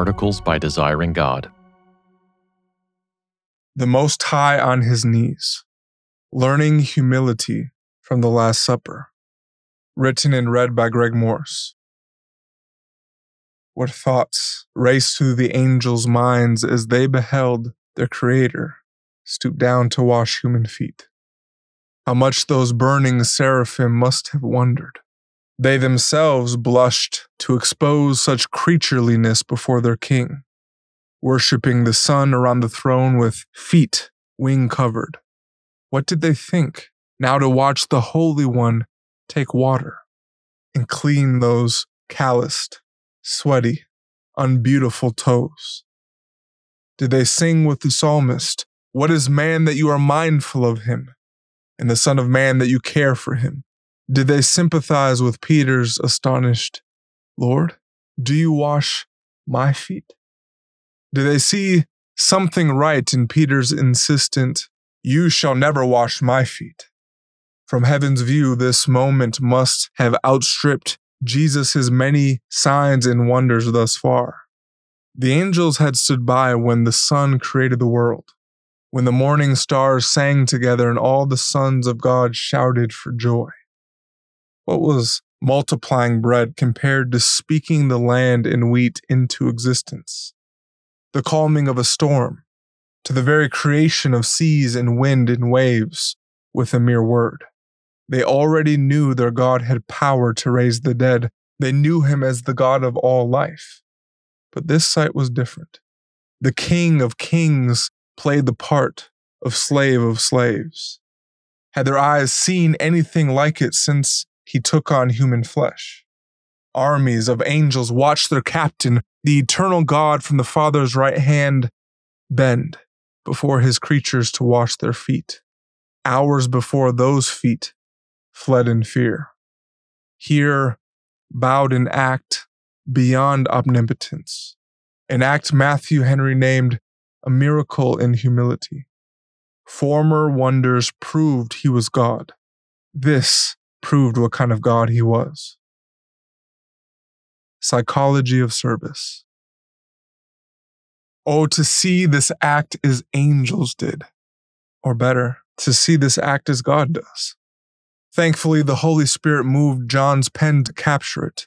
articles by Desiring God. The Most High on His Knees Learning Humility from the Last Supper. Written and read by Greg Morse. What thoughts raced through the angels' minds as they beheld their Creator stoop down to wash human feet? How much those burning seraphim must have wondered. They themselves blushed to expose such creatureliness before their king, worshipping the Son around the throne with feet wing covered. What did they think now to watch the Holy One take water and clean those calloused, sweaty, unbeautiful toes? Did they sing with the psalmist, What is man that you are mindful of him, and the Son of Man that you care for him? Did they sympathize with Peter's astonished, Lord, do you wash my feet? Do they see something right in Peter's insistent, You shall never wash my feet? From heaven's view, this moment must have outstripped Jesus' many signs and wonders thus far. The angels had stood by when the Son created the world, when the morning stars sang together and all the sons of God shouted for joy. What was multiplying bread compared to speaking the land and wheat into existence? The calming of a storm, to the very creation of seas and wind and waves with a mere word. They already knew their God had power to raise the dead. They knew him as the God of all life. But this sight was different. The King of Kings played the part of slave of slaves. Had their eyes seen anything like it since he took on human flesh? Armies of angels watched their captain, the eternal God from the Father's right hand, bend before his creatures to wash their feet. Hours before those feet fled in fear. Here, bowed in act beyond omnipotence, an act Matthew Henry named a miracle in humility. Former wonders proved he was God. This proved what kind of God he was. Psychology of service. Oh, to see this act as angels did, or better, to see this act as God does. Thankfully, the Holy Spirit moved John's pen to capture it.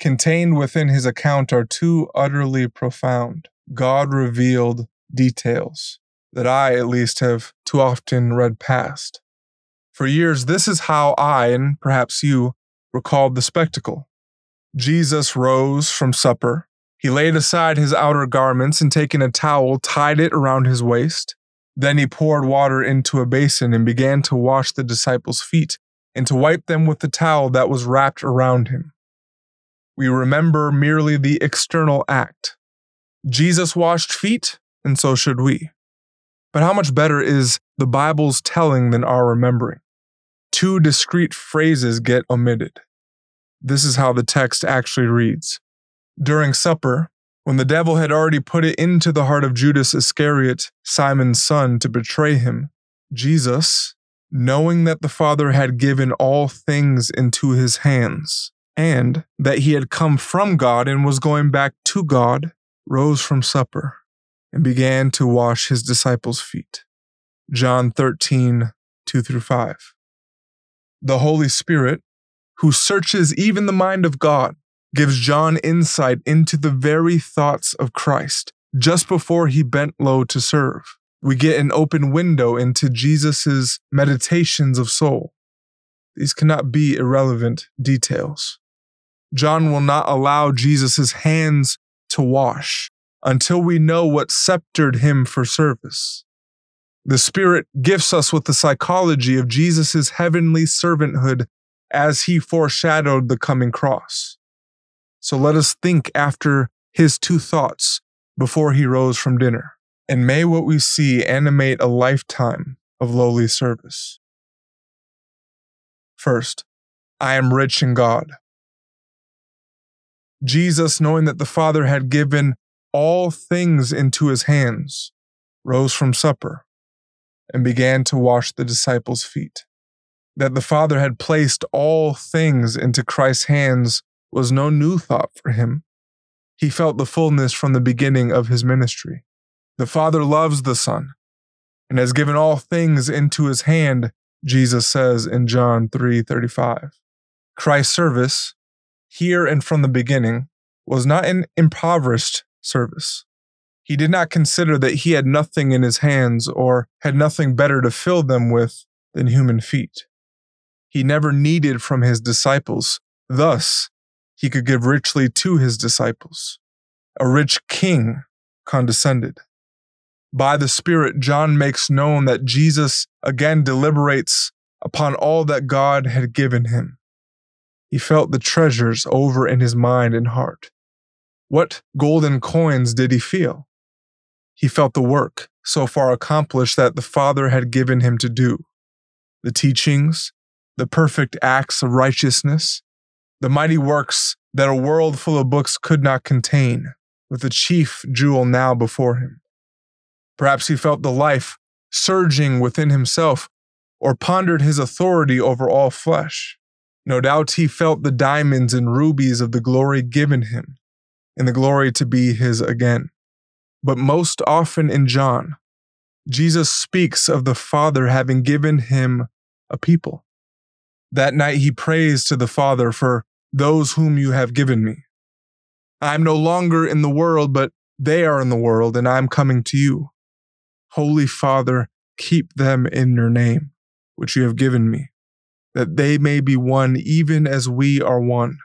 Contained within his account are two utterly profound, God revealed details that I, at least, have too often read past. For years, this is how I, and perhaps you, recalled the spectacle. Jesus rose from supper. He laid aside his outer garments and, taking a towel, tied it around his waist. Then he poured water into a basin and began to wash the disciples' feet and to wipe them with the towel that was wrapped around him. We remember merely the external act. Jesus washed feet, and so should we. But how much better is the Bible's telling than our remembering? Two discrete phrases get omitted. This is how the text actually reads During supper, when the devil had already put it into the heart of Judas Iscariot, Simon's son, to betray him, Jesus, knowing that the Father had given all things into his hands, and that he had come from God and was going back to God, rose from supper and began to wash his disciples' feet. John 13, 2 through 5. The Holy Spirit, who searches even the mind of God, gives John insight into the very thoughts of Christ just before he bent low to serve we get an open window into Jesus's meditations of soul. These cannot be irrelevant details. John will not allow Jesus's hands to wash until we know what sceptered him for service. The Spirit gifts us with the psychology of Jesus's heavenly servanthood as he foreshadowed the coming cross. So let us think after his two thoughts before he rose from dinner and may what we see animate a lifetime of lowly service. First, I am rich in God. Jesus, knowing that the Father had given all things into his hands, rose from supper and began to wash the disciples' feet. That the Father had placed all things into Christ's hands was no new thought for him. he felt the fullness from the beginning of his ministry. The Father loves the Son and has given all things into his hand, Jesus says in John 3:35. Christ's service, here and from the beginning, was not an impoverished service. He did not consider that he had nothing in his hands or had nothing better to fill them with than human feet. He never needed from his disciples. Thus, he could give richly to his disciples. A rich king condescended. By the Spirit, John makes known that Jesus again deliberates upon all that God had given him. He felt the treasures over in his mind and heart. What golden coins did he feel? He felt the work so far accomplished that the Father had given him to do. The teachings, the perfect acts of righteousness, the mighty works that a world full of books could not contain, with the chief jewel now before him. Perhaps he felt the life surging within himself or pondered his authority over all flesh. No doubt he felt the diamonds and rubies of the glory given him and the glory to be his again. But most often in John, Jesus speaks of the Father having given him a people. That night he prays to the Father for those whom you have given me. I am no longer in the world, but they are in the world, and I am coming to you. Holy Father, keep them in your name, which you have given me, that they may be one even as we are one.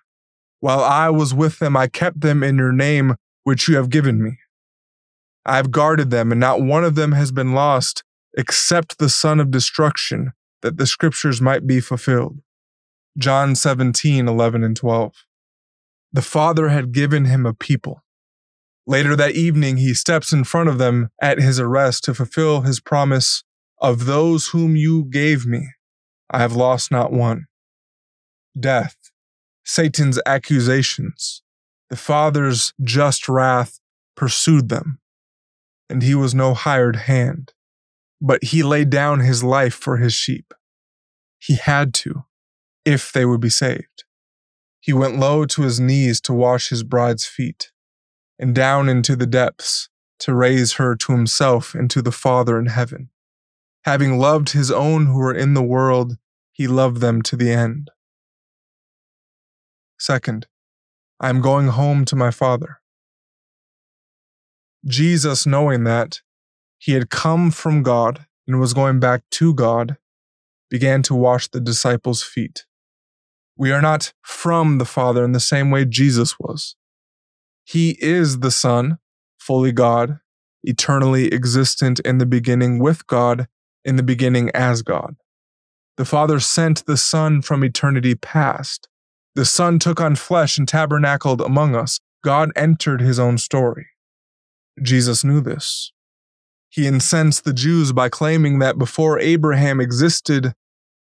While I was with them, I kept them in your name, which you have given me. I have guarded them, and not one of them has been lost, except the son of destruction, that the scriptures might be fulfilled. John 17, 11, and 12. The Father had given him a people. Later that evening, he steps in front of them at his arrest to fulfill his promise of those whom you gave me. I have lost not one. Death, Satan's accusations, the Father's just wrath pursued them, and he was no hired hand, but he laid down his life for his sheep. He had to, if they would be saved. He went low to his knees to wash his bride's feet, and down into the depths to raise her to himself and to the Father in heaven. Having loved his own who were in the world, he loved them to the end. Second, I am going home to my Father. Jesus, knowing that he had come from God and was going back to God, began to wash the disciples' feet. We are not from the Father in the same way Jesus was. He is the Son, fully God, eternally existent in the beginning with God, in the beginning as God. The Father sent the Son from eternity past the Son took on flesh and tabernacled among us. God entered his own story. Jesus knew this. He incensed the Jews by claiming that before Abraham existed,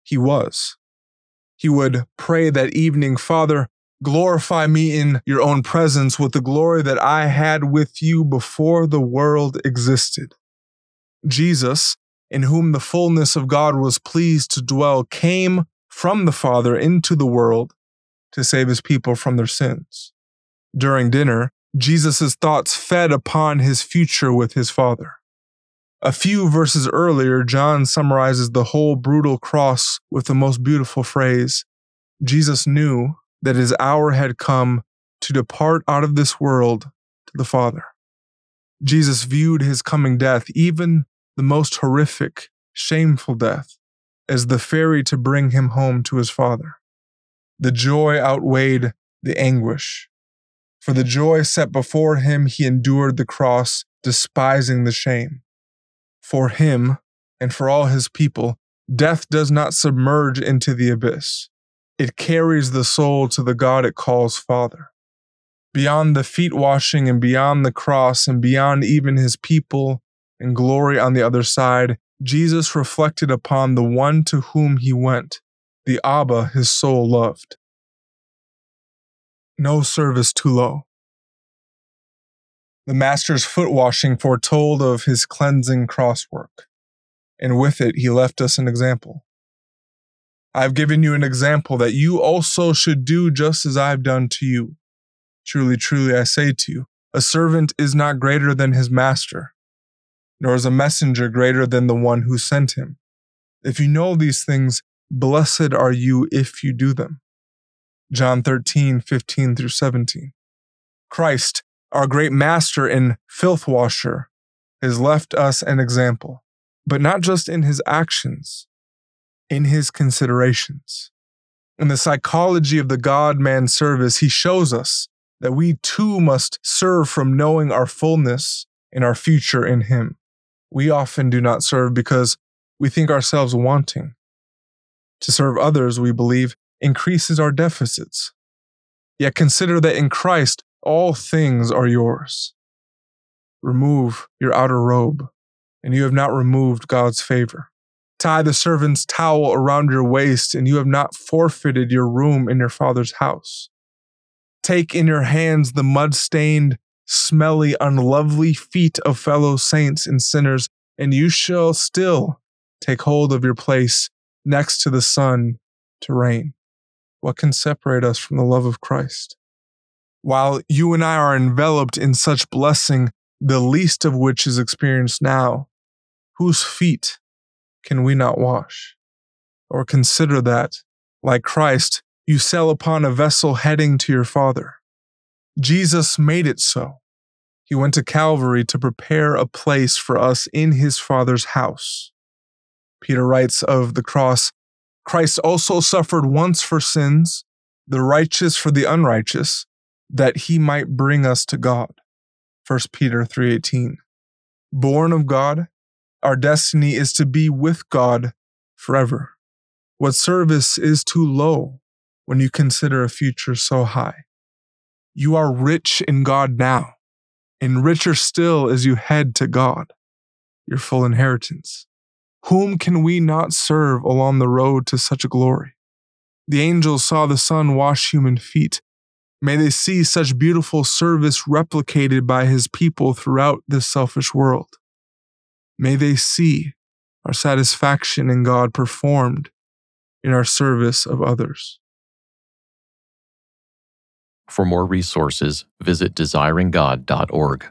he was. He would pray that evening, Father, glorify me in your own presence with the glory that I had with you before the world existed. Jesus, in whom the fullness of God was pleased to dwell, came from the Father into the world to save his people from their sins. During dinner, Jesus' thoughts fed upon his future with his Father. A few verses earlier, John summarizes the whole brutal cross with the most beautiful phrase Jesus knew that his hour had come to depart out of this world to the Father. Jesus viewed his coming death, even the most horrific, shameful death, as the ferry to bring him home to his Father. The joy outweighed the anguish. For the joy set before him, he endured the cross, despising the shame. For him, and for all his people, death does not submerge into the abyss. It carries the soul to the God it calls Father. Beyond the feet washing and beyond the cross and beyond even his people and glory on the other side, Jesus reflected upon the one to whom he went the Abba his soul loved. No service too low. The master's foot washing foretold of his cleansing crosswork, and with it he left us an example. I have given you an example that you also should do just as I have done to you. Truly, truly, I say to you, a servant is not greater than his master, nor is a messenger greater than the one who sent him. If you know these things, blessed are you if you do them. John 13, 15 through 17. Christ, our great master and filth washer, has left us an example, but not just in his actions, in his considerations. In the psychology of the God man service, he shows us that we too must serve from knowing our fullness and our future in him. We often do not serve because we think ourselves wanting. To serve others, we believe, increases our deficits. Yet consider that in Christ, all things are yours. Remove your outer robe, and you have not removed God's favor. Tie the servant's towel around your waist, and you have not forfeited your room in your father's house. Take in your hands the mud stained, smelly, unlovely feet of fellow saints and sinners, and you shall still take hold of your place next to the Son to reign. What can separate us from the love of Christ? While you and I are enveloped in such blessing, the least of which is experienced now, whose feet can we not wash? Or consider that, like Christ, you sail upon a vessel heading to your Father. Jesus made it so. He went to Calvary to prepare a place for us in his Father's house. Peter writes of the cross Christ also suffered once for sins, the righteous for the unrighteous, that he might bring us to God. 1 Peter 3:18. Born of God, our destiny is to be with God forever. What service is too low when you consider a future so high? You are rich in God now, and richer still as you head to God, your full inheritance. Whom can we not serve along the road to such a glory? The angels saw the Son wash human feet. May they see such beautiful service replicated by his people throughout this selfish world. May they see our satisfaction in God performed in our service of others. For more resources, visit desiringgod.org.